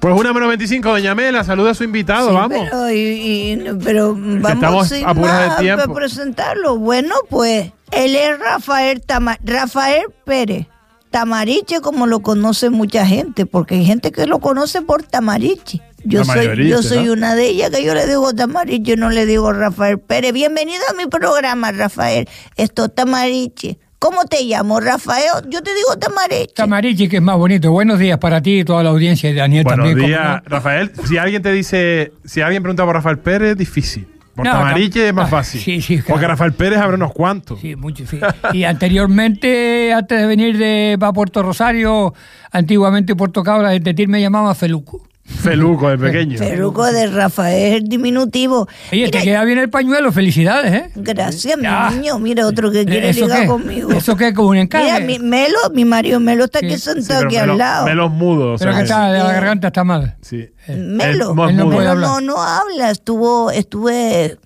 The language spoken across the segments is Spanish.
Pues una menos 25, doña Mela, saluda a su invitado, Sí, vamos. Pero, y- y- pero vamos estamos sin apurados de más tiempo. a presentarlo. Bueno, pues él es Rafael, Tama- Rafael Pérez. Tamariche, como lo conoce mucha gente, porque hay gente que lo conoce por Tamariche. Yo soy, yo soy ¿no? una de ellas que yo le digo Tamariche, no le digo Rafael Pérez. Bienvenido a mi programa, Rafael. Esto es Tamariche. ¿Cómo te llamo, Rafael? Yo te digo Tamariche. Tamarichi, que es más bonito. Buenos días para ti y toda la audiencia y Daniel Buenos también. ¿cómo días, no? Rafael. Si alguien te dice, si alguien pregunta por Rafael Pérez, es difícil. Por No, Tamariche es más fácil. sí, sí, claro. Porque Rafael Pérez habrá unos cuantos. Sí, mucho, sí. Y anteriormente, antes de venir de para Puerto Rosario, antiguamente Puerto Cabra, de Tetir me llamaba Feluco. Feluco de pequeño. Peruco de Rafael, diminutivo. Oye, te Mira, queda bien el pañuelo, felicidades, ¿eh? Gracias, mi niño. Mira, otro que quiere ¿Eso ligar qué? conmigo. ¿Eso qué? ¿Como un encaje? Mira, mi Melo, mi Mario Melo está aquí Sí, Sí, sentado aquí Melo- al lado. Melos mudos. o Pero sea que que- está de la garganta está mal. Sí. Melo, Él no es mudo. Melo no, no habla. Estuvo, estuve.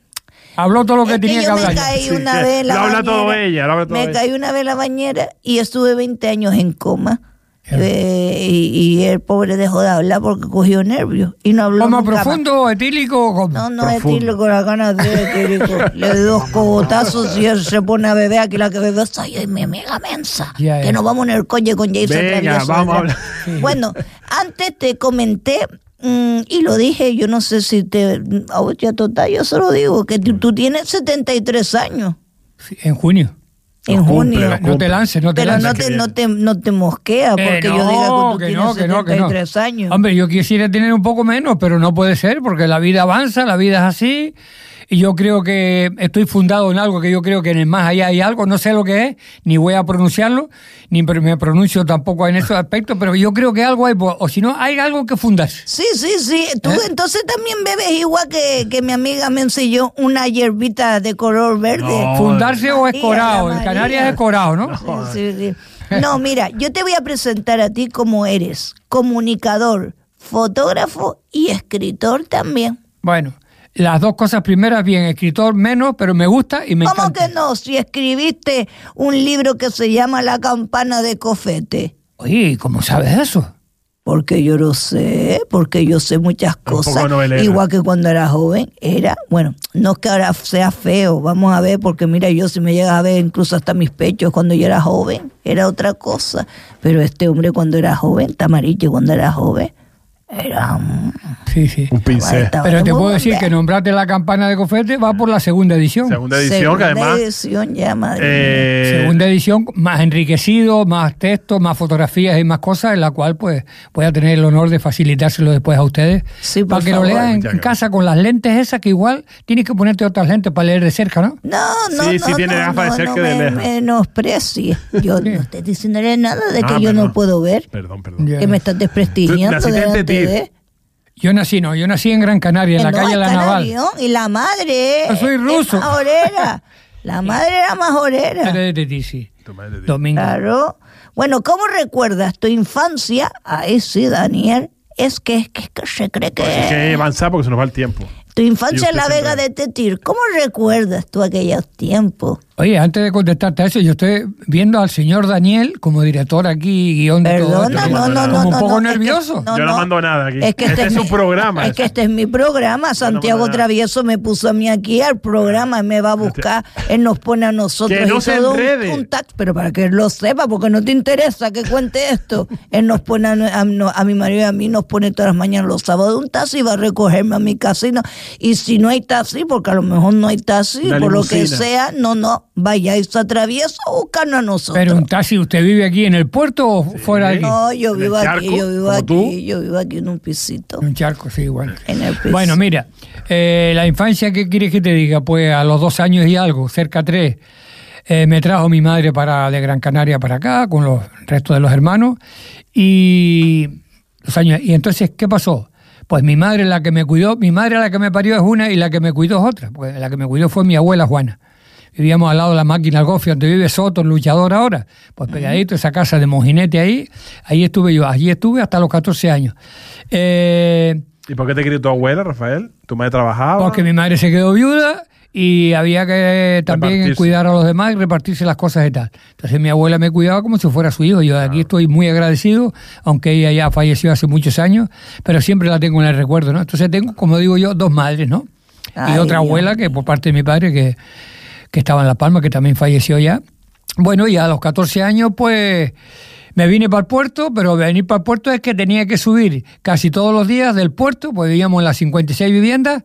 Habló todo lo que es tenía que que, yo me hablar. caí Sí, una que vez en la lo habla bañera. todo ella, lo habla todo me ella. caí una vez en la bañera y estuve 20 años en coma. Eh, y, y el pobre dejó de hablar porque cogió nervios y no habló ¿Como profundo, etílico? o cómo? No, no Profundo. tilo con las ganas de etílico. Le doy dos cogotazos y él se pone a beber. Aquí la que bebe soy mi amiga mensa. Ya. Que nos vamos en el coche con Jason Venga, vamos a hablar. Bueno, antes te comenté mm, y lo dije, yo no sé si te... oh, ya total, yo se lo digo, que tú, tú tienes 73 años Sí, en junio. En junio. No te lances, no te Pero lances. no te, no, te, no te mosquea Eh, porque yo no, diga que tú que tienes no, que no, que no. 73 años. Hombre, yo quisiera tener un poco menos, pero no puede ser, porque la vida avanza, la vida es así. Y yo creo que estoy fundado en algo que yo creo que en el más allá hay algo, no sé lo que es, ni voy a pronunciarlo, ni me pronuncio tampoco en esos aspectos, pero yo creo que algo hay, po- o si no, hay algo que fundarse. Sí, sí, sí. Tú ¿Eh? entonces también bebes igual que, que mi amiga me enseñó una hierbita de color verde. No. Fundarse o escorado, en. Canarias es escorado, ¿no? Sí, sí, sí. No, mira, yo te voy a presentar a ti como eres comunicador, fotógrafo y escritor también. Bueno, las dos cosas primeras, bien, escritor menos, pero me gusta y me ¿Cómo encanta. que no? Si escribiste un libro que se llama La campana de Cofete. Oye, ¿y ¿cómo sabes eso? Porque yo lo sé, porque yo sé muchas cosas. Igual que cuando era joven, era, bueno, no es que ahora sea feo, vamos a ver, porque mira, yo si me llega a ver incluso hasta mis pechos cuando yo era joven, era otra cosa. Pero este hombre cuando era joven, Tamariche cuando era joven, era. Sí, sí. Un pincel. Pero te puedo decir que nombrarte la campana de Cofete va por la segunda edición. Segunda edición, que Segunda además. edición ya, madre eh, Segunda edición, más enriquecido, más texto, más fotografías y más cosas, en la cual pues voy a tener el honor de facilitárselo después a ustedes. Sí, por para que favor. lo lean en, casa con las lentes esas que igual tienes que ponerte otras lentes para leer de cerca, ¿no? No, no, Sí, no, sí tiene no, gafas de no, cerca no y de me. Yo no estoy diciéndole nada de que Ah, yo no puedo ver, Perdón, perdón. Que me estás desprestigiando Tú delante de... Yo nací, no, yo nací en Gran Canaria, en la No, calle La Naval. Y la madre. Yo soy es ruso. más orera. La madre era más orera. Eres de ti, sí. Tu madre te- Domingo. Claro. Bueno, ¿cómo recuerdas tu infancia? Ahí sí, Daniel. Es que, es que, es que se cree que... Pues hay que avanzar porque se nos va el tiempo. Tu infancia en la Vega de Tetir. ¿Cómo recuerdas tú aquellos tiempos? Oye, antes de contestarte a eso, yo estoy viendo al señor Daniel como director aquí, guion de todo Perdona, esto. no, no, Como no. un no, poco no, es que- nervioso. no, Yo no no. mando nada aquí. Es que Este es mi- su programa. Es que este es mi programa. Santiago. Travieso me puso a mí aquí al programa, me va a buscar, él nos pone a nosotros Que no se enrede. pero para que él lo sepa, porque no te interesa que cuente esto. Él nos pone a, a- no- a mi marido y a mí, nos pone todas las mañanas los sábados un taxi y va a recogerme a mi casino. Y si no hay taxi, porque a lo mejor no hay taxi, por lo que sea, no, no, vayáis a Travieso a buscarnos a nosotros. Pero un taxi, ¿usted vive aquí en el puerto o fuera de aquí? no, yo ¿En el vivo aquí, yo vivo aquí, tú? yo vivo aquí en un pisito. En un charco, sí, igual. En el piso. Bueno, mira, eh, la infancia, ¿qué quieres que te diga? Pues a los dos años y algo, cerca de tres, eh, me trajo mi madre para de Gran Canaria para acá, con los restos de los hermanos, y los años, y entonces, ¿qué pasó? Pues mi madre la que me cuidó, mi madre la que me parió es una y la que me cuidó es otra, pues la que me cuidó fue mi abuela Juana. Vivíamos al lado de la máquina al gofio, donde vive Soto, el luchador ahora. Pues pegadito, esa casa de Mojinete ahí, ahí estuve yo, allí estuve hasta los 14 años. Eh, ¿Y por qué te quería tu abuela, Rafael? ¿Tu madre trabajaba? Porque mi madre se quedó viuda y había que también Repartirse. cuidar a los demás y repartirse las cosas y tal. Entonces mi abuela me cuidaba como si fuera su hijo. Yo de aquí estoy muy agradecido, aunque ella ya falleció hace muchos años, pero siempre la tengo en el recuerdo, ¿no? Entonces tengo, como digo yo, dos madres, ¿no? y otra abuela que por parte de mi padre que, que estaba en La Palma, que también falleció ya. Bueno, y a los 14 años, pues me vine para el puerto, pero venir para el puerto es que tenía que subir casi todos los días del puerto, pues vivíamos en las 56 viviendas,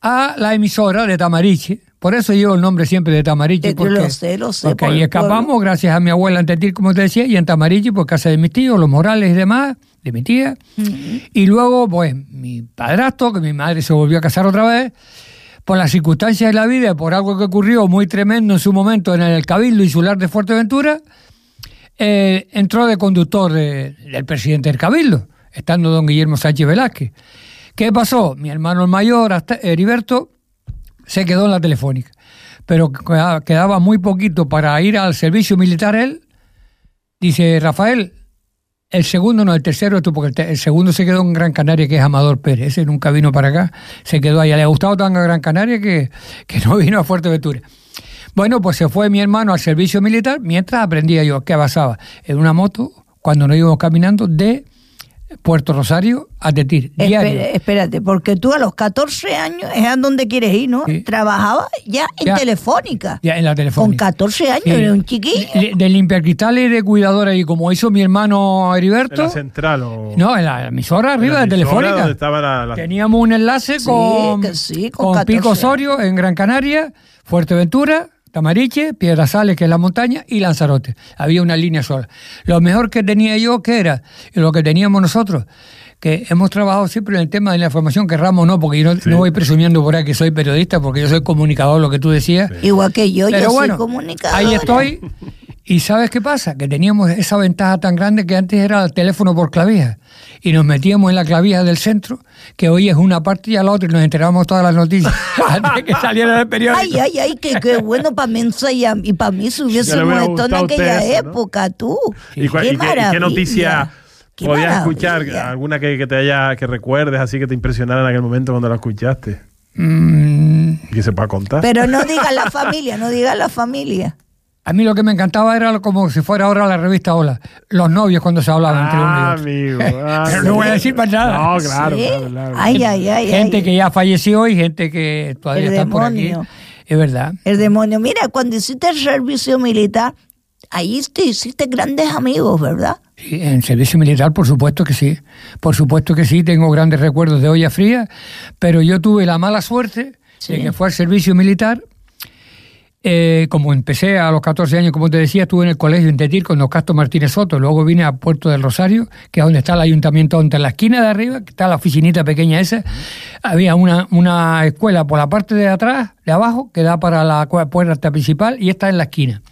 a la emisora de Tamariche. Por eso llevo el nombre siempre de Tamariche. Te- Porque, lo sé, lo sé, porque por ahí escapamos, pueblo. gracias a mi abuela en como te decía, y en Tamariche, por casa de mis tíos, los Morales y demás, de mi tía. Y luego, pues, mi padrastro, que mi madre se volvió a casar otra vez, por las circunstancias de la vida, por algo que ocurrió muy tremendo en su momento en el Cabildo Insular de Fuerteventura, eh, entró de conductor de- del presidente del Cabildo, estando don Guillermo Sánchez Velázquez. ¿Qué pasó? Mi hermano el mayor, hasta Heriberto, se quedó en la telefónica. Pero queda- quedaba muy poquito para ir al servicio militar él. Dice, Rafael, el segundo no, el tercero, esto, porque el segundo se quedó en Gran Canaria, que es Amador Pérez. Ese nunca vino para acá, se quedó allá. Le ha gustado tanto a Gran Canaria que, que no vino a Fuerteventura. Bueno, pues se fue mi hermano al servicio militar mientras aprendía yo qué pasaba en una moto cuando nos íbamos caminando de Puerto Rosario a Tetir, diario. Espera- espérate, porque tú a los 14 años es a donde quieres ir, ¿no? Sí. Trabajabas ya en Ya. Telefónica. Ya, en la Con telefónica. 14 años, Sí. eres un chiquillo. De, de limpiacristales y de cuidadora, y como hizo mi hermano ¿En Heriberto, la central o...? no, en la emisora en arriba la de Telefónica. donde estaba la- la- Teníamos un enlace Sí, con, con con 14 Pico Osorio en Gran Canaria, Fuerteventura, Tamariche, Piedrasales, que es la montaña, y Lanzarote. Había una línea sola. Lo mejor que tenía yo, que era? Y lo que teníamos nosotros, que hemos trabajado siempre en el tema de la información, que Ramos no, porque yo no, no voy presumiendo por ahí que soy periodista, porque yo soy comunicador, lo que tú decías. Igual que yo, Pero yo bueno, soy comunicadora. ahí estoy. ¿Y sabes qué pasa? Que teníamos esa ventaja tan grande que antes era el teléfono por clavija. Y nos metíamos en la clavija del centro, que hoy es una parte y a la otra, y nos enterábamos todas las noticias antes de que saliera del periódico. Ay, ay, ay, qué, qué bueno para Mensa y, a- y para mí si hubiésemos estado en aquella eso, ¿no? época, tú. ¿Y, qué y qué, y qué maravilla. noticia Qué podías maravilla. escuchar? ¿Alguna que, que te haya, que recuerdes así que te impresionara en aquel momento cuando la escuchaste? Mm, Y que se pueda contar. Pero no digas la familia, no digas la familia. A mí lo que me encantaba era como si fuera ahora la revista Hola, los novios cuando se hablaban entre uno y Ah, otro. amigo. ah, Pero no voy a decir más nada. No, claro, ¿Sí? claro, claro. Ay, ay, ay. gente ay. que ya falleció y gente que todavía El está por aquí. demonio. Es verdad. El demonio. Mira, cuando hiciste el servicio militar, ahí te hiciste grandes amigos, ¿verdad? Sí, en servicio militar, por supuesto que sí. Por supuesto que sí, tengo grandes recuerdos de olla fría, pero yo tuve la mala suerte Sí. de que fue al servicio militar. Eh, como empecé a los 14 años, como te decía, estuve en el colegio en Tetir con don Castro Martínez Soto. Luego vine a Puerto del Rosario, que es donde está el ayuntamiento, donde en la esquina de arriba, que está la oficinita pequeña esa. Había una, una escuela por la parte de atrás, de abajo, que da para la puerta principal, y está en la esquina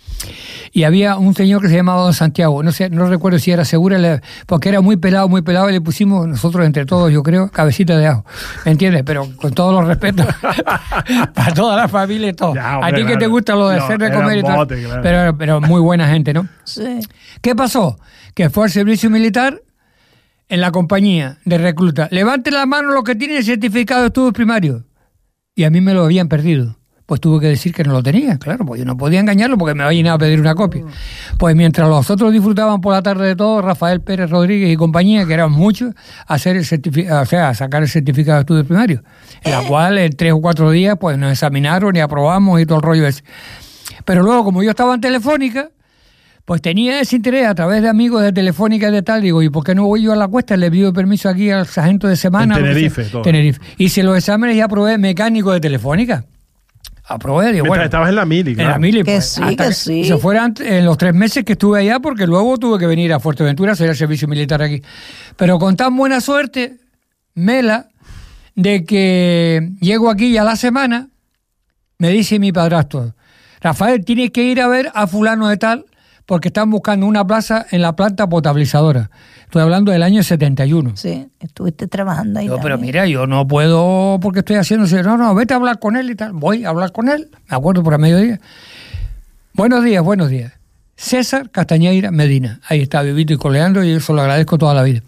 y había un señor que se llamaba Don Santiago, no sé, no recuerdo si era segura, porque era muy pelado, muy pelado, y le pusimos nosotros entre todos, yo creo, cabecita de ajo, ¿me entiendes? Pero con todos los respetos para toda la familia y todo. Ya, A ti que te gusta lo de No, hacer de era comer y claro. pero, pero muy buena gente, ¿no? Sí. ¿Qué pasó? Que fue al servicio militar en la compañía de recluta. Levante la mano los que tienen certificado de estudios primarios. Y a mí me lo habían perdido. Pues tuve que decir que no lo tenía, claro, pues yo no podía engañarlo porque me había a pedir una copia. Pues mientras los otros disfrutaban por la tarde de todo, Rafael Pérez Rodríguez y compañía, que eran muchos, a hacer el o sea, a sacar el certificado de estudios primarios, en la cual en tres o cuatro días pues nos examinaron y aprobamos y todo el rollo ese. Pero luego, como yo estaba en Telefónica, pues tenía ese interés a través de amigos de Telefónica y de tal. Digo, ¿y por qué no voy yo a la cuesta? Le pido permiso aquí al sargento de semana. En Tenerife, sea. todo. Tenerife. Hice los exámenes y aprobé mecánico de Telefónica. Aprobé, digo, bueno. estabas en la mili, En claro. la mili, Que pues, sí, hasta que sí. Eso fuera ant- en los tres meses que estuve allá, porque luego tuve que venir a Fuerteventura a hacer el servicio militar aquí. Pero con tan buena suerte, Mela, de que llego aquí y a la semana, me dice mi padrastro, Rafael, tienes que ir a ver a fulano de tal, porque están buscando una plaza en la planta potabilizadora. Estoy hablando del año 71. Sí, estuviste trabajando ahí. Yo, pero mira, yo no puedo porque estoy haciendo. No, no, vete a hablar con él y tal. Voy a hablar con él, me acuerdo por a mediodía. Buenos días, buenos días. César Castañeira Medina. Ahí está, vivito y coleando, y eso lo agradezco toda la vida.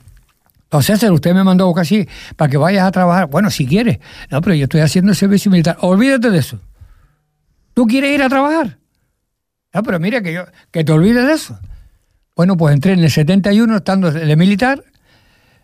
Don César, usted me mandó a buscar así para que vayas a trabajar. Bueno, si quieres. No, pero yo estoy haciendo el servicio militar. Olvídate de eso. ¿Tú quieres ir a trabajar? No, pero mira que yo, que te olvides de eso. Bueno, pues entré en el 71 estando de militar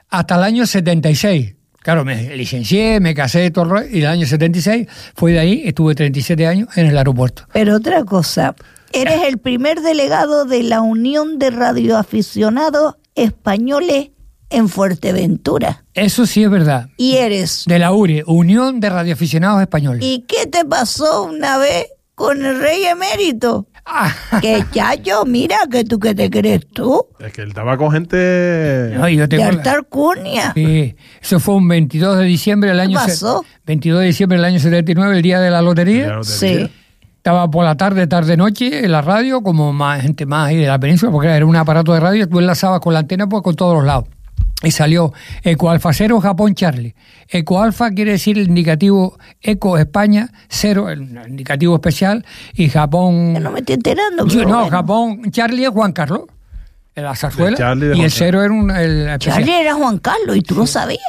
hasta el año 76. Claro, me licencié, me casé todo el rollo, y el año 76 fui de ahí, estuve 37 años en el aeropuerto. Pero otra cosa, eres el primer delegado de la Unión de Radioaficionados Españoles en Fuerteventura. Eso sí es verdad. Y eres. De la URE, Unión de Radioaficionados Españoles. ¿Y qué te pasó una vez con el rey emérito? Que chacho, mira que tú que te crees tú. Es que él estaba con gente. no, yo De tengo la- alta alcurnia. Sí, eso fue un 22 de diciembre del año se- pasó? 22 de diciembre del año 79, el día de la lotería. Ya lo Sí. Estaba por la tarde, tarde, noche en la radio, como más gente más ahí de la península, porque era un aparato de radio, tú enlazabas con la antena pues con todos los lados. Y salió Eco Alfa 0, Japón Charlie. Eco Alfa quiere decir el indicativo Eco España 0, el indicativo especial, y Japón. Yo no me estoy enterando. Sí, pero no, bueno. Japón Charlie es Juan Carlos, en la zarzuela. Charlie de y el cero era un. el especial. Charlie era Juan Carlos y tú lo sabías.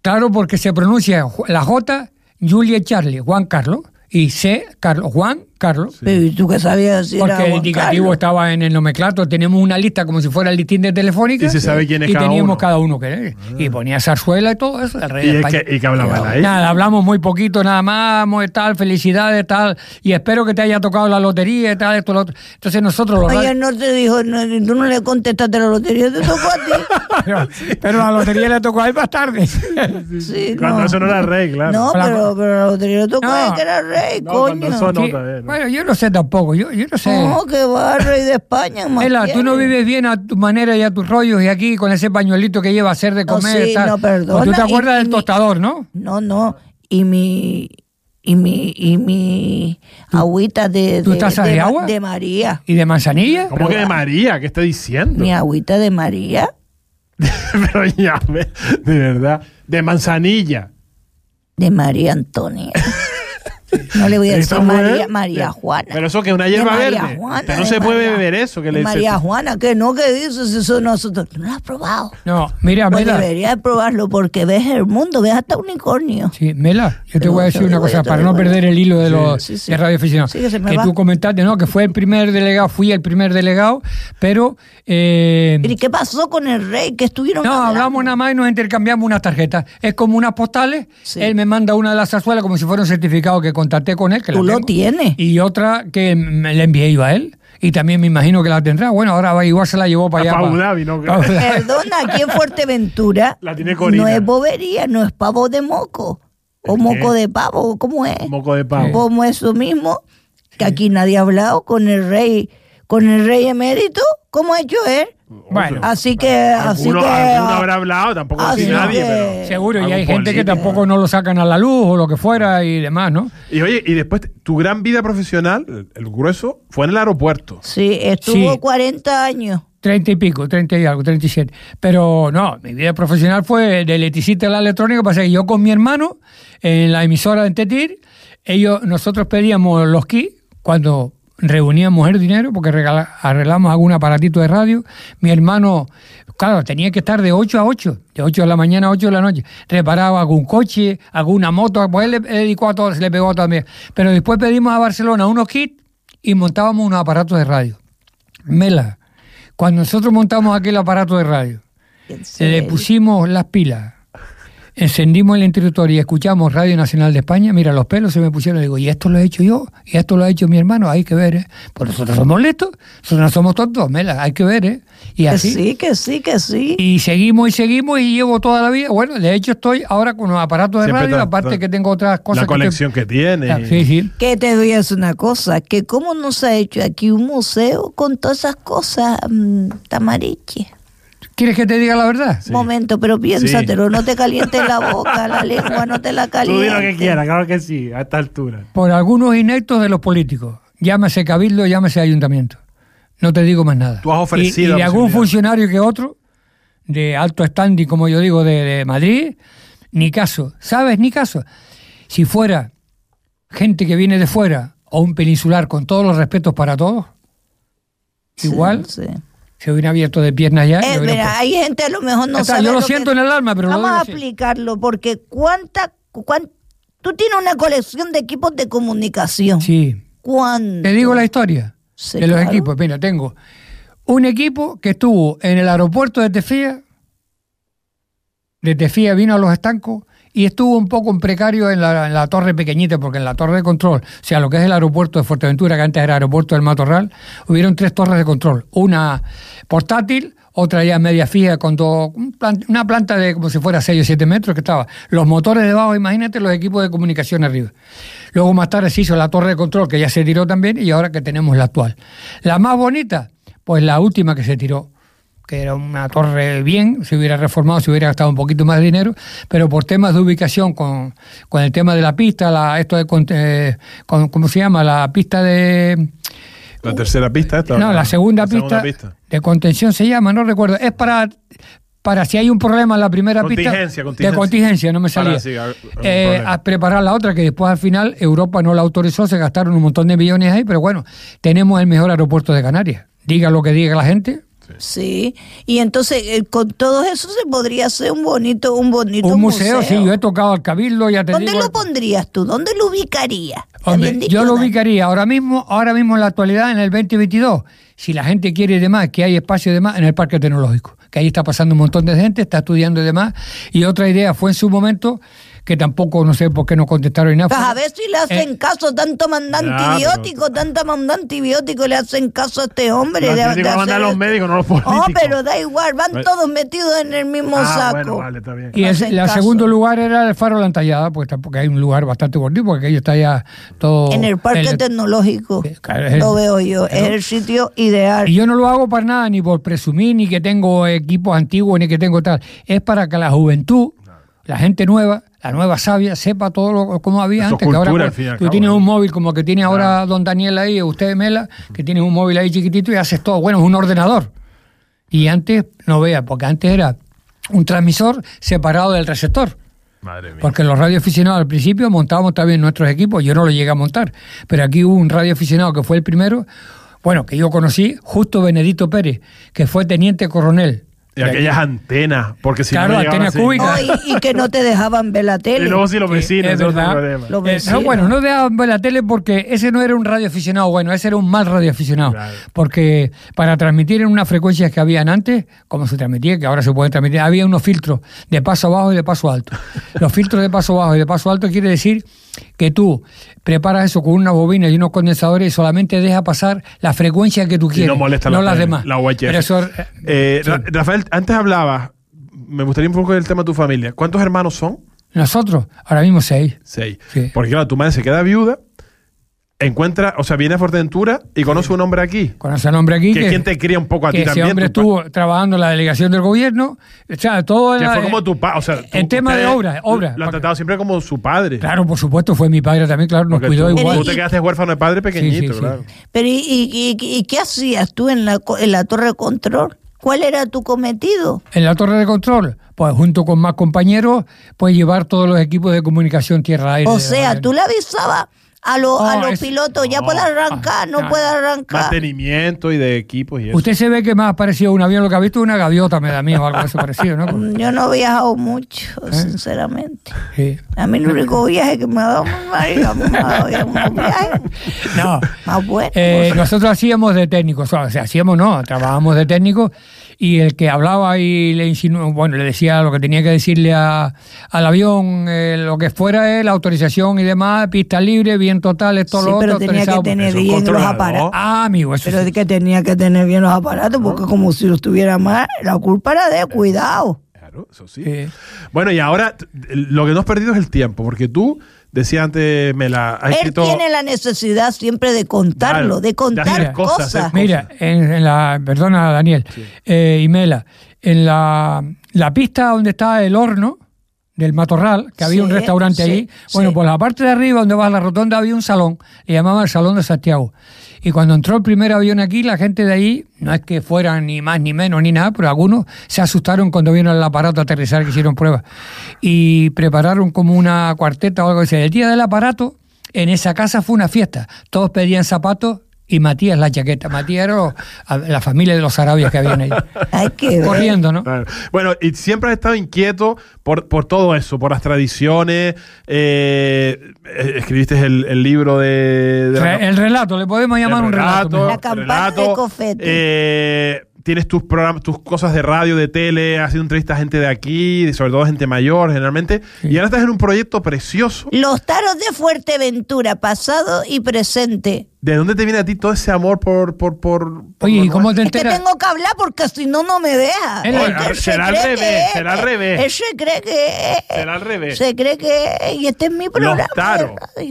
Claro, porque se pronuncia la J, Julia Charlie, Juan Carlos, y C, Carlos, Juan Carlos. Pero ¿y tú qué sabías si era Porque el indicativo Carlos? estaba en el nomenclato, tenemos una lista como si fuera el listín de telefónica. Y se sabe quién es y cada teníamos uno. Ah. cada uno que era. Y ponía zarzuela y todo eso, rey ¿Y, de España. que, ¿Y que hablaba ahí? Nada, hablamos muy poquito, nada más, tal, felicidades, tal, y espero que te haya tocado la lotería y tal, esto, lo otro. Entonces nosotros los Ayer no te dijo, no, tú no le contestaste la lotería, te tocó a ti. pero, pero la lotería le tocó a él más tarde. Sí, Cuando eso no era rey, claro. No, pero, pero la lotería le tocó a él No. que era rey, No, cuando coño. eso no, Sí, no. Bueno, yo no sé tampoco, yo, yo no sé. No, que va rey de España, Ela, tú no vives bien a tu manera y a tus rollos y aquí con ese pañuelito que lleva a hacer de No, comer. sí, tal. no, perdona, Pues tú te acuerdas y del tostador, ¿no? No, no, y mi... Y mi, y mi agüita de, tú de, de, agua? de María. ¿Y de manzanilla? ¿Cómo que de María? ¿Qué está diciendo? Mi agüita de María. Pero ya, de verdad. De manzanilla. De María Antonia. No le voy a decir María, María Juana. Pero eso que es una hierba María verde. Juana, Que no se puede María- beber eso. Que le María Juana, que no, que dices eso nosotros. No lo has probado. No, mira, Pues Mela. deberías de probarlo porque ves el mundo, ves hasta unicornio. Sí, Mela, yo te Pero voy a decir una cosa para no perder el hilo de los Sí, sí. de radio. Sí, que que tú comentaste, no, que fue el primer delegado, fui el primer delegado, pero eh, ¿Y qué pasó con el rey? Que estuvieron no, hablando? hablamos nada más y nos intercambiamos unas tarjetas. Es como unas postales. Sí. Él me manda una de las azuelas como si fuera un certificado que contacté con él. Que la Tú lo tengo. tienes. Y otra que me le envié yo a él. Y también me imagino que la tendrá. Bueno, ahora va, igual se la llevó para A allá. Abu para- Dhabi, ¿no? para Abu Dhabi. Perdona, aquí en Fuerteventura La tiene Corina. no es bobería, no es pavo de moco. O ¿El moco de pavo, ¿cómo es? Moco de pavo. Como eso mismo, que aquí nadie ha hablado con el rey, con el rey emérito, ¿cómo ha hecho él? Bueno, Así que, así Alguno, que alguno habrá hablado, tampoco así así nadie, que- pero. seguro. Y hay gente que tampoco no lo sacan a la luz o lo que fuera y demás, ¿no? Y oye, y después, tu gran vida profesional, el, el grueso, fue en el aeropuerto. sí, estuvo Sí. 40 años. Treinta y pico, treinta y algo, treinta y siete. Pero no, mi vida profesional fue de electricista a la electrónica. Pasa que yo con mi hermano, en la emisora de Tetir, ellos, nosotros pedíamos los kits cuando reuníamos el dinero, porque regala- arreglamos algún aparatito de radio. Mi hermano, claro, tenía que estar de 8 a 8, de 8 de la mañana a 8 de la noche. Reparaba algún coche, alguna moto, pues él le dedicó a todo, se le pegó también. Pero después pedimos a Barcelona unos kits y montábamos unos aparatos de radio. Mela, cuando nosotros montamos aquel aparato de radio, ¿En le pusimos las pilas, encendimos el interruptor y escuchamos Radio Nacional de España, mira, los pelos se me pusieron, digo, y esto lo he hecho yo, y esto lo ha hecho mi hermano, hay que ver, ¿eh? Pues nosotros somos listos, nosotros no somos tontos, Mela, hay que ver, ¿eh? Y Que así. sí, que sí, que sí. Y seguimos y seguimos y llevo toda la vida. Bueno, de hecho estoy ahora con los aparatos de Siempre radio, ta- aparte que tengo otras cosas. la que colección que tiene. estoy- Sí, sí. Que te voy a decir una cosa, que cómo no se ha hecho aquí un museo con todas esas cosas mm, tamariche. ¿Quieres que te diga la verdad? Momento, pero piénsatelo, no te calientes la boca, la lengua no te la Tú calientes. di lo que quieras, claro que sí, a esta altura. Por algunos ineptos de los políticos. Llámese cabildo, llámese ayuntamiento. No te digo más nada. Tú has ofrecido Y, y de algún funcionario que otro, de alto standing, como yo digo, de, de Madrid, ni caso. ¿Sabes? Ni caso. Si fuera gente que viene de fuera o un peninsular con todos los respetos para todos, Sí, igual sí. Se hubieran abierto de piernas ya. Eh, mira, hay gente a lo mejor no Está, sabe. yo lo siento en el alma, pero Vamos a así. explicarlo, porque cuánta, cuán- tú tienes una colección de equipos de comunicación. Sí. ¿Cuánto? Te digo la historia Sí, de los claro. equipos. Mira, tengo un equipo que estuvo en el aeropuerto de Tefía, de Tefía vino a los estancos y estuvo un poco precario en la, torre pequeñita, porque en la torre de control, o sea, lo que es el aeropuerto de Fuerteventura, que antes era aeropuerto del Matorral, hubieron tres torres de control. Una portátil, otra ya media fija con plan- una planta de como si fuera 6 o 7 metros que estaba. Los motores debajo, imagínate los equipos de comunicación arriba. Luego más tarde se hizo la torre de control, que ya se tiró también, y ahora que tenemos la actual. La más bonita, pues la última que se tiró que era una torre bien, se hubiera reformado, se hubiera gastado un poquito más de dinero, pero por temas de ubicación, con, con el tema de la pista, la, esto de, con- eh, con- ¿cómo se llama? La pista de... La tercera pista esta. No, la segunda, La pista, pista. de contención se llama, no recuerdo. Es para para si hay un problema en la primera Contingencia, pista contingencia. de contingencia, no me Para, salía. sí, Eh, a preparar la otra que después al final Europa no la autorizó, se gastaron un montón de millones ahí, pero bueno, tenemos el mejor aeropuerto de Canarias. Diga lo que diga la gente, Sí, y entonces eh, con todo eso se podría hacer un bonito, un bonito un museo, sí, yo he tocado al cabildo, ya te ¿Dónde digo. lo pondrías tú? ¿Dónde lo ubicarías? ¿Está Hombre, bien dicho, yo lo ubicaría ahora mismo, ahora mismo en la actualidad, en el 2022. Si la gente quiere y demás, que hay espacio y demás, en el parque tecnológico. Que ahí está pasando un montón de gente, está estudiando y demás. Y otra idea fue en su momento, que tampoco no sé por qué no contestaron y nada. Pues a ver si le hacen Eh, caso, tanto manda Ya, antibiótico, tanta manda antibiótico, le hacen caso a este hombre. Los de- antibióticos de lo mandan hacer los médicos, no los políticos. Oh, pero da igual, van Bueno. todos metidos en el mismo Ah, saco. bueno, vale, está bien. Y el, segundo lugar era el Faro de la Entallada, pues tampoco hay un lugar bastante bonito, porque aquello está ya todo... En el parque el- tecnológico, Sí, claro, es el- lo veo yo, es el sitio ideal. Y yo no lo hago para nada, ni por presumir, ni que tengo equipos antiguos, ni que tengo tal. Es para que la juventud, la gente nueva, la nueva sabia, sepa todo lo como había Eso antes. que ahora pues, tú cabo, tienes ¿no? un móvil como que tiene ahora don Daniel ahí, usted Mela, que tienes un móvil ahí chiquitito y haces todo. Bueno, es un ordenador. Y antes, no vea, porque antes era un transmisor separado del receptor. Madre mía. Porque los radioaficionados al principio montábamos también nuestros equipos, yo no lo llegué a montar, pero aquí hubo un radioaficionado que fue el primero, bueno, que yo conocí, justo Benedito Pérez, que fue teniente coronel. Y aquellas antenas, porque si Claro, no antena cúbica. Oh, y, y que no te dejaban ver la Y tele. luego sí los vecinos, es verdad. problema. Los Eh, no, bueno, no dejaban ver la tele porque ese no era un radioaficionado bueno, ese era un mal radioaficionado. Claro. Porque para transmitir en unas frecuencias que habían antes, como se transmitía, que ahora se pueden transmitir, había unos filtros de paso bajo y de paso alto. Los filtros de paso bajo y de paso alto quiere decir que tú preparas eso con una bobina y unos condensadores y solamente deja pasar la frecuencia que tú Y quieres, no molesta no la- las demás. la. Pero eso, eh, Eh, sí. Rafael, antes hablabas, me gustaría un poco del tema de tu familia. ¿Cuántos hermanos son? nosotros, ahora mismo seis. Seis. Sí. Porque claro, tu madre se queda viuda, encuentra, o sea, viene a Fuerteventura y conoce un hombre aquí. Conoce al hombre aquí. Que quien te cría un poco a que ti ese también. hombre tu pa- estuvo trabajando en la delegación del gobierno. O sea, todo Que era- fue como tu padre. O sea, En tú- tema de ustedes obra, obra. Lo han tratado siempre como su padre. Claro, por supuesto, fue mi padre también, claro, nos Porque cuidó tú, igual. tú te quedaste huérfano de padre pequeñito, Sí, sí, sí. claro. Pero ¿y, y, y- y qué hacías tú en la, co- en la torre de control? ¿Cuál era tu cometido? En la torre de control, pues junto con más compañeros, pues llevar todos los equipos de comunicación tierra-aire. O sea, tú le avisabas a, los a No, los es- pilotos, ya no. puede arrancar, no Ah, puede arrancar. Mantenimiento y de equipos y eso. Usted se ve que más parecido a un avión, lo que ha visto una gaviota, me da miedo, algo de eso parecido, ¿no? Mm, Yo no he viajado mucho, ¿Eh? sinceramente. Sí. A mí el único viaje que me ha dado mi marido, me ha dado ya unos viajes No. más buenos. Eh, nosotros hacíamos de técnicos, o sea, hacíamos no, trabajábamos de técnicos y el que hablaba y le insinuó, bueno, le decía lo que tenía que decirle a- al avión, eh, lo que fuera eh, la autorización y demás, pistas libres, bien totales, todo Sí, lo pero otro, tenía que tener es bien los aparatos. Ah, amigo, eso Pero sí. es que tenía que tener bien los aparatos, porque como si los tuviera mal, la culpa era de cuidado. Claro, eso sí. Sí. Bueno, y ahora lo que no has perdido es el tiempo, porque tú decías antes, me la has Él tiene la necesidad siempre de contarlo, Claro, de contar cosas, Mira, en, en la, perdona Daniel, eh, y Mela, en la, la pista donde está el horno del Matorral, que había Sí, un restaurante sí, ahí, bueno, sí. por la parte de arriba donde va a la rotonda había un salón, le llamaban el Salón de Santiago. Y cuando entró el primer avión aquí, la gente de ahí, no es que fueran ni más ni menos ni nada, pero algunos se asustaron cuando vieron el aparato aterrizar que hicieron pruebas. Y prepararon como una cuarteta o algo así. El día del aparato, en esa casa fue una fiesta. Todos pedían zapatos y Matías la chaqueta. Matías era la familia de los arabias que habían ahí. Que ver. Corriendo, ¿no? Claro. Bueno, y siempre has estado inquieto por, por todo eso, por las tradiciones. eh, eh, escribiste el, el libro de. de la- Re- el relato, le podemos llamar el un relato. relato. La campana de Cofete. eh, tienes tus programas, tus cosas de radio, de tele, has sido entrevistas a gente de aquí, sobre todo gente mayor generalmente. Y ahora estás en un proyecto precioso. Los taros de Fuerteventura, pasado y presente. ¿De dónde te viene a ti todo ese amor por. por, por, por Oye, ¿y cómo te Es que enteras? tengo que hablar porque si no, no me deja. Será al revés, será al revés. Él se cree que. Será al revés. Se cree que es, y este es mi programa.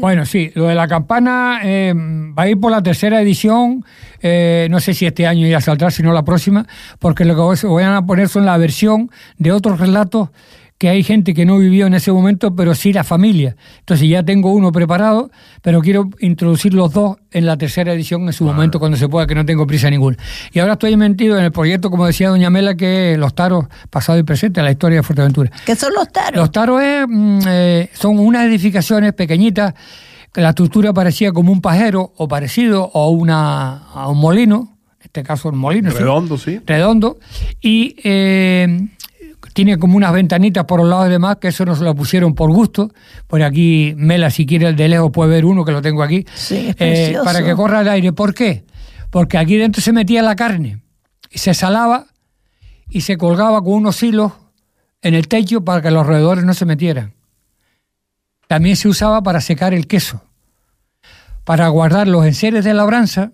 Bueno, sí, lo de la campana eh, va a ir por la tercera edición. eh, no sé si este año ya saldrá, si no la próxima, porque lo que voy a poner son la versión de otros relatos que hay gente que no vivió en ese momento, pero sí la familia. Entonces ya tengo uno preparado, pero quiero introducir los dos en la tercera edición en su momento, cuando se pueda, que no tengo prisa ninguna. Y ahora estoy metido en el proyecto, como decía Doña Mela, que es Los Taros, pasado y presente, la historia de Fuerteventura. ¿Qué son los taros? Los taros es, mm, eh, son unas edificaciones pequeñitas, que la estructura parecía como un pajero o parecido o una, a un molino, en este caso un molino. sí, Redondo, sí. redondo, y eh, tiene como unas ventanitas por los lados y demás, que eso nos lo pusieron por gusto. Por aquí, Mela, si quiere el de lejos, puede ver uno que lo tengo aquí. Sí, es Eh, para que corra el aire. ¿Por qué? Porque aquí dentro se metía la carne y se salaba y se colgaba con unos hilos en el techo para que los roedores no se metieran. También se usaba para secar el queso, para guardar los enseres de labranza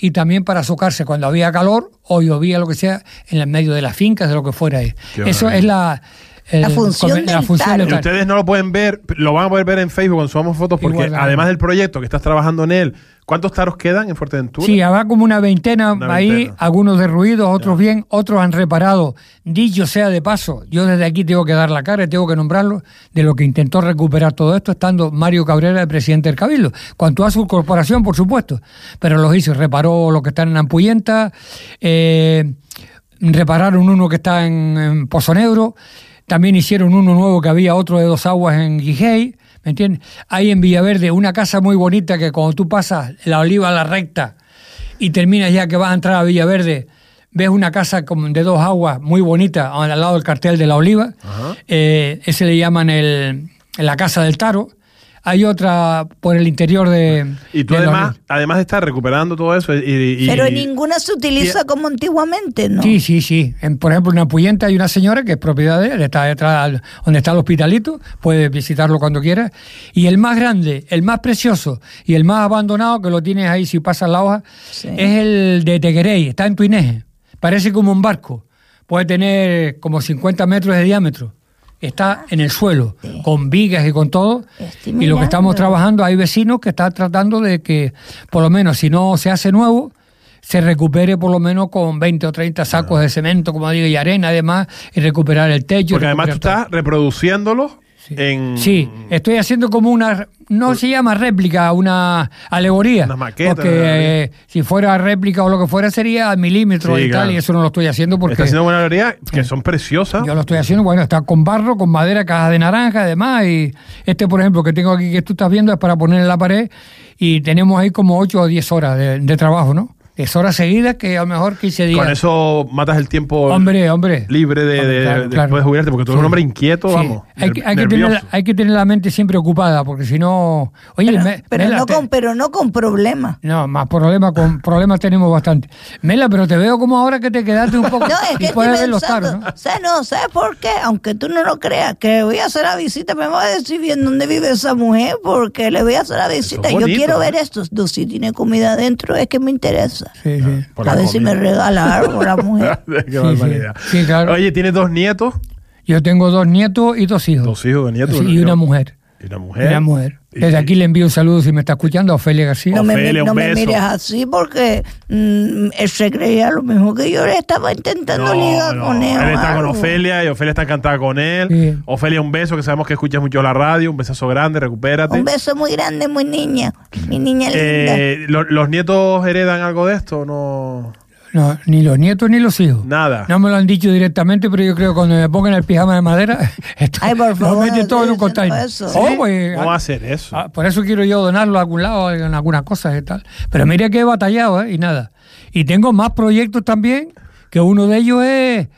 y también para socarse cuando había calor o llovía lo que sea en el medio de las fincas, de lo que fuera. Qué Eso maravilla. es la, el- La función la Y ustedes no lo pueden ver, lo van a poder ver en Facebook cuando subamos fotos, porque Igual, además del proyecto que estás trabajando en él, ¿cuántos taros quedan en Fuerteventura? Sí, habrá como una veintena Una ahí, veintena. algunos derruidos, otros bien, otros han reparado. Dicho sea de paso, yo desde aquí tengo que dar la cara y tengo que nombrarlo de lo que intentó recuperar todo esto, estando Mario Cabrera, el presidente del Cabildo. Cuanto a su corporación, por supuesto, pero los hizo, reparó lo que está en Ampuyenta, eh, repararon uno que está en, en Pozo Negro, también hicieron uno nuevo que había otro de dos aguas en Guijay, ¿me entiendes? Hay en Villaverde una casa muy bonita que cuando tú pasas la oliva a la recta y terminas ya que vas a entrar a Villaverde, ves una casa de dos aguas muy bonita al lado del cartel de la oliva, eh, ese le llaman el, la casa del taro. Hay otra por el interior de... Y tú de además, oliva. además de estar recuperando todo eso y... y- Pero y- ninguna se utiliza como antiguamente, ¿no? Sí, sí, sí. En, por ejemplo, en Apuyenta hay una señora que es propiedad de él, está detrás al- donde está el hospitalito, puedes visitarlo cuando quieras. Y el más grande, el más precioso y el más abandonado, que lo tienes ahí si pasas la hoja, Sí. es el de Tequerey, está en Tuineje. Parece como un barco. Puede tener como 50 metros de diámetro. Está en el suelo, sí. con vigas y con todo. Y lo que estamos trabajando, hay vecinos que están tratando de que, por lo menos, si no se hace nuevo, se recupere por lo menos con 20 o 30 sacos de cemento, como digo, y arena además, y recuperar el techo. Porque además tú estás reproduciéndolos Sí. en... Sí, estoy haciendo como una, no se llama réplica, una alegoría. Una maqueta, Porque alegoría. eh, si fuera réplica o lo que fuera sería al milímetro Sí, y tal, y eso no lo estoy haciendo porque Estás haciendo una galería que son preciosas. yo lo estoy haciendo, bueno, está con barro, con madera, cajas de naranja, además, y este, por ejemplo, que tengo aquí que tú estás viendo es para poner en la pared y tenemos ahí como 8 o 10 horas de, de trabajo, ¿no? 10 horas seguidas que a lo mejor 15 días. Con eso matas el tiempo Hombre, hombre. libre de, Hombre, de- claro, después claro. de jubilarte, porque tú eres Sí. un hombre inquieto, Sí. vamos. Hay, que, ner- hay, que tener, nervioso. hay que tener la mente siempre ocupada, porque si no. Oye, Pero, me- pero Mela, no te- con, pero no con problemas. No, más problemas, con problemas tenemos bastante. Mela, pero te veo como ahora que te quedaste un poco. No, es que puedes ver los taros, ¿no? ¿sabes no? ¿sabes por qué? Aunque tú no lo creas, que voy a hacer la visita, me va a decir bien dónde vive esa mujer, porque le voy a hacer la visita. Yo bonito, quiero ¿eh? ver esto. Si tiene comida adentro, es que me interesa. Sí, sí. Por a ver si me regala algo la mujer. Qué Sí, barbaridad. sí. Sí, claro. Oye, tienes dos nietos, Yo tengo dos nietos y dos hijos. dos hijos, dos nietos. Sí, y una mujer. Y una Y mujer. una mujer. Desde aquí le envío un saludo si me está escuchando a Ofelia García. No me, Ofelia, un no me beso. mires así porque mm, él se creía lo mismo que yo le estaba intentando ligar no, con él. Él está con. Ofelia y Ofelia está encantada con él. Sí. Ofelia, un beso, que sabemos que escuchas mucho la radio. Un besazo grande, recupérate. Un beso muy grande, muy niña. Mi niña linda. Eh, ¿lo- ¿Los nietos heredan algo de esto o no? No, ni los nietos ni los hijos. Nada. No me lo han dicho directamente, pero yo creo que cuando me pongan el pijama de madera, esto- Ay, por favor, lo meten todo en un no container. eso. Oh, ¿Sí? pues, ¿Cómo va a hacer eso? Ah, por eso quiero yo donarlo a algún lado, en algunas cosas y tal. Pero mire que he batallado, ¿eh? Y nada. Y tengo más proyectos también, que uno de ellos es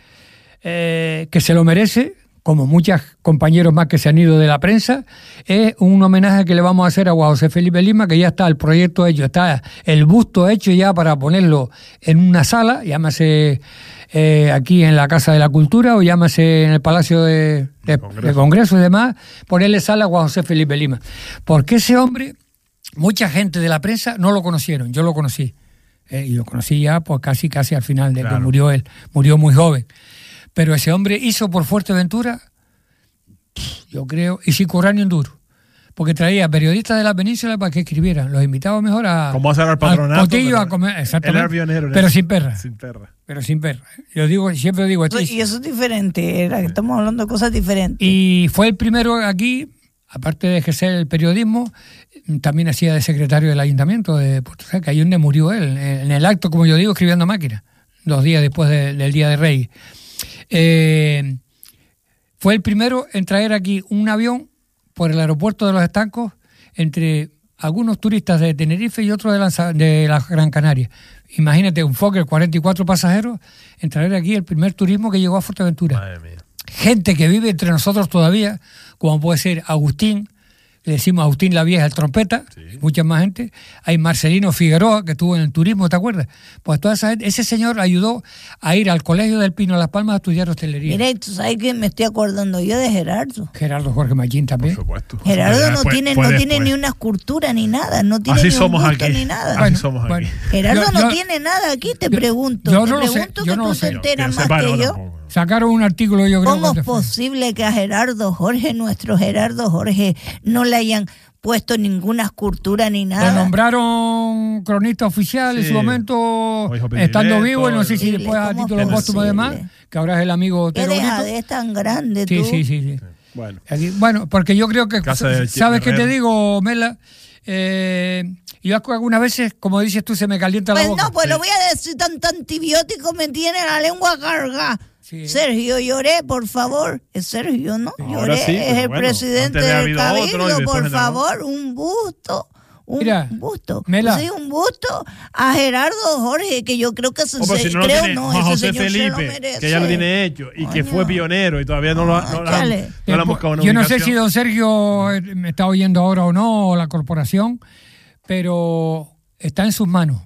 eh, que se lo merece, como muchos compañeros más que se han ido de la prensa, es un homenaje que le vamos a hacer a Juan José Felipe Lima, que ya está el proyecto hecho, está el busto hecho ya para ponerlo en una sala, llámase eh, aquí en la Casa de la Cultura o llámase en el Palacio de, de- Congreso. de Congreso y demás, ponerle sala a Juan José Felipe Lima. Porque ese hombre, mucha gente de la prensa no lo conocieron, yo lo conocí. eh, y lo conocí ya pues casi casi al final de que murió él, murió muy joven. Pero ese hombre hizo por Fuerteventura, yo creo, y Sicuráneo Enduro. Porque traía periodistas de la península para que escribieran. Los invitaba mejor a. Como hacer al patronato, cotillo a comer. Exactamente. pionero en pero sin perra. Sin perra. Pero sin perra. Yo digo, siempre digo esto. Y eso es diferente, era que estamos hablando de cosas diferentes. Y fue el primero aquí, aparte de ejercer el periodismo, también hacía de secretario del ayuntamiento de Puerto Seca, ahí donde murió él, en el acto, como yo digo, escribiendo máquina, dos días después de- del Día de Rey. Eh, fue el primero en traer aquí un avión por el aeropuerto de los estancos entre algunos turistas de Tenerife y otros de, la Gran Canaria. Imagínate, un Fokker 44 pasajeros, en traer aquí el primer turismo que llegó a Fuerteventura Madre mía. gente que vive entre nosotros todavía, como puede ser Agustín, le decimos Agustín la Vieja, el trompeta, y mucha más gente. Hay Marcelino Figueroa, que estuvo en el turismo, ¿te acuerdas? Pues toda esa gente, ese señor ayudó a ir al Colegio del Pino Las Palmas a estudiar hostelería. Mira, tú sabes que me estoy acordando yo de Gerardo. Gerardo Jorge Machín también. Por supuesto. Gerardo Ya no fue- tiene, fue no tiene ni una escultura ni nada, no tiene Así ni un somos busto aquí. ni nada. Así Bueno, somos aquí. bueno. Gerardo Yo- no yo- tiene nada aquí, te yo- pregunto. yo te no lo sé, pregunto yo que no tú lo te sé. enteras Que más que yo. Sacaron un artículo, yo creo. ¿Cómo es posible que a Gerardo Jorge, nuestro Gerardo Jorge, no le hayan puesto ninguna escultura ni Lo nada? nombraron cronista oficial en su momento, estando vivo, y no sé si Posible, después a ¿cómo título póstumo además, que ahora es el amigo ¿Qué dejadez tan grande Sí, tú? sí, sí, sí. Bueno. Aquí- bueno, porque yo creo que, ¿sabes qué te digo, Mela? Eh, yo algunas veces, como dices tú, se me calienta la Pues boca. no, pues lo voy a decir, tanto antibiótico me tiene la lengua cargada. Sí. Sergio, lloré, por favor. Es Sergio, ¿no? Ahora Lloré, sí, es el bueno, presidente del otro Cabildo, por favor, un busto. Un Mira, busto. Mela. Sí, un busto a Gerardo Jorge, que yo creo que se, O pues se- si no creo tiene no, Juan ese José señor se lo Felipe, merece. que ya lo tiene hecho y que fue pionero y todavía no lo, ha- no, no yo no sé si don Sergio eh, me está oyendo ahora o no, o la corporación, pero está en sus manos,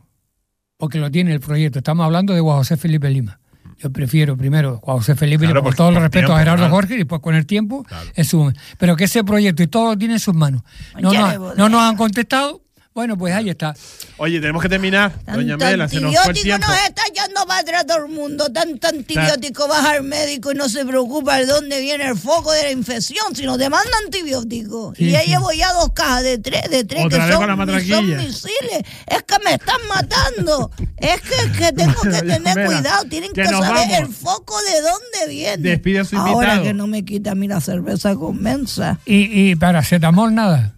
porque lo tiene el proyecto. Estamos hablando de Juan José Felipe Lima. Yo prefiero primero Juan José Felipe Claro, porque todo el por respeto tiempo, a Gerardo claro. Jorge, y después con el tiempo, Claro. es su Pero que ese proyecto y todo lo tiene en sus manos. No, no, no nos han contestado. Bueno, pues ahí está. Oye, tenemos que terminar. Doña Mela, se nos fue el antibiótico tiempo. nos está echando para atrás todo el mundo. Tanto antibiótico vas al médico y no se preocupa de dónde viene el foco de la infección, sino te manda antibiótico. Sí, y ya sí. llevo ya dos cajas de tres, de tres Otra que son, son misiles. Es que me están matando. es que, que tengo que tener Mela, cuidado. Tienen que saber vamos. el foco de dónde viene. Despide a su Ahora invitado. que no me quita a mí la cerveza con mensa. Y, y paracetamol nada.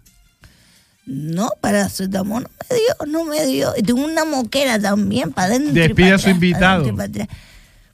No, paracetamol no me dio, no me dio. Y tengo una moquera también para adentro. Despide para a su invitado. para para.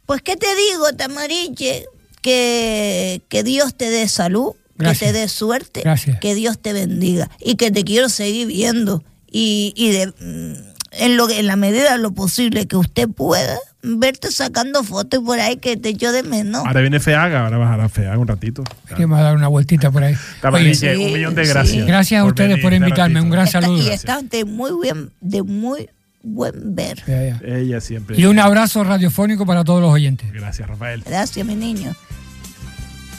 Pues, ¿qué te digo, Tamariche? Que, que Dios te dé salud, Gracias. que te dé suerte, Gracias. que Dios te bendiga y que te quiero seguir viendo. Y, y de, mm, en, lo, que- en la medida de lo posible que usted pueda, verte sacando fotos por ahí que te echo de menos. Ahora viene Feaga, ahora bajará Feaga un ratito. Queremos dar una vueltita por ahí. Oye, un sí, millón de sí. gracias. Gracias a ustedes por invitarme, un gran Está- saludo. y está de muy bien, de muy buen ver. ya, ya. Ella siempre. Y un abrazo radiofónico para todos los oyentes. Gracias, Rafael. Gracias, mi niño.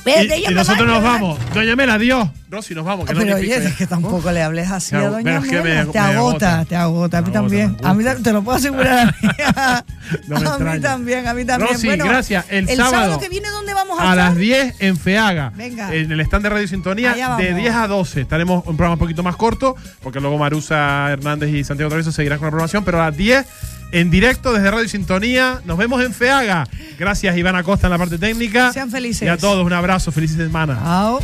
Y, y me nosotros va a nos vamos. Doña Mela, adiós. Rosy, nos vamos. Que no Pero pico oye, es que tampoco le hables así a doña me- Mela. me Te agota, agota. te agota. A mí también. A mí te lo puedo asegurar a mí. No me a mí extraña. también, a mí también. Rosy, Bueno, gracias. El, el sábado, que viene, ¿dónde vamos a, a las 10 en Feaga. Venga. En el stand de Radio Sintonía, de vamos. 10 a 12. Estaremos un programa un poquito más corto, porque luego Marusa Hernández y Santiago Travieso seguirán con la programación, pero a las 10 en directo desde Radio Sintonía. Nos vemos en Feaga. Gracias, Iván Acosta, en la parte técnica. Sean felices. Y a todos, un abrazo. Feliz semana. Chao.